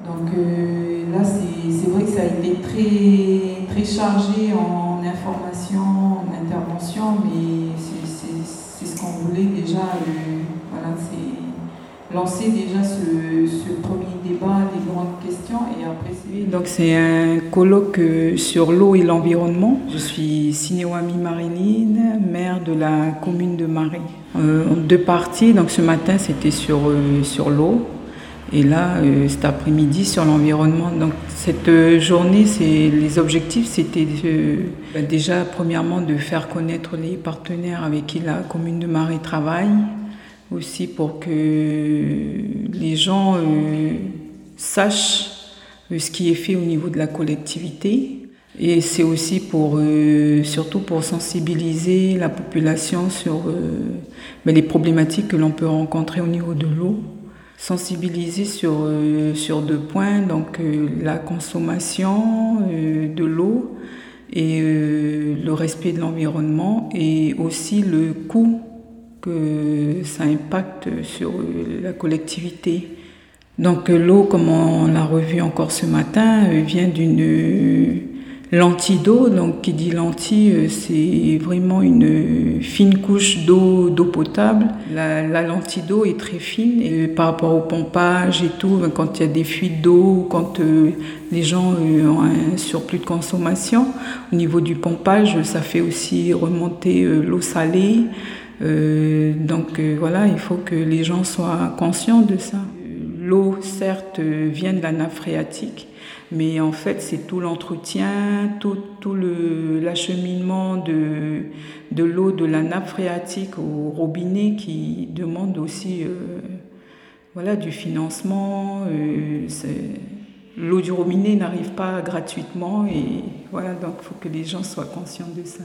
Donc euh, là, c'est vrai que ça a été très, très chargé en information, en intervention, mais c'est ce qu'on voulait déjà. Euh, voilà, c'est lancer déjà ce, ce, premier débat des grandes questions et après c'est... Donc c'est un colloque euh, sur l'eau et l'environnement. Je suis Sinéwami Marilyn, maire de la commune de Marie. Euh, deux parties, donc ce matin c'était sur, sur l'eau et là, euh, cet après-midi, sur l'environnement. Donc, cette euh, journée, les objectifs, c'était bah, déjà, premièrement, de faire connaître les partenaires avec qui la commune de Marie travaille, aussi pour que les gens euh, sachent ce qui est fait au niveau de la collectivité. Et c'est aussi pour, surtout pour sensibiliser la population sur bah, les problématiques que l'on peut rencontrer au niveau de l'eau sensibiliser sur, euh, sur deux points, donc euh, la consommation euh, de l'eau et le respect de l'environnement et aussi le coût que ça impacte sur la collectivité. Donc l'eau, comme on l'a revu encore ce matin, vient d'une D'eau, donc qui dit lentille, euh, c'est vraiment une fine couche d'eau d'eau potable. La, lentille d'eau est très fine et par rapport au pompage et tout, ben, quand il y a des fuites d'eau, quand euh, les gens euh, ont un surplus de consommation, au niveau du pompage, ça fait aussi remonter l'eau salée. donc voilà, il faut que les gens soient conscients de ça. L'eau, certes, vient de la nappe phréatique, mais en fait, c'est tout l'entretien, tout, tout l'acheminement de, l'eau de la nappe phréatique au robinet qui demande aussi euh, voilà, du financement. Euh, l'eau du robinet n'arrive pas gratuitement et voilà, donc il faut que les gens soient conscients de ça.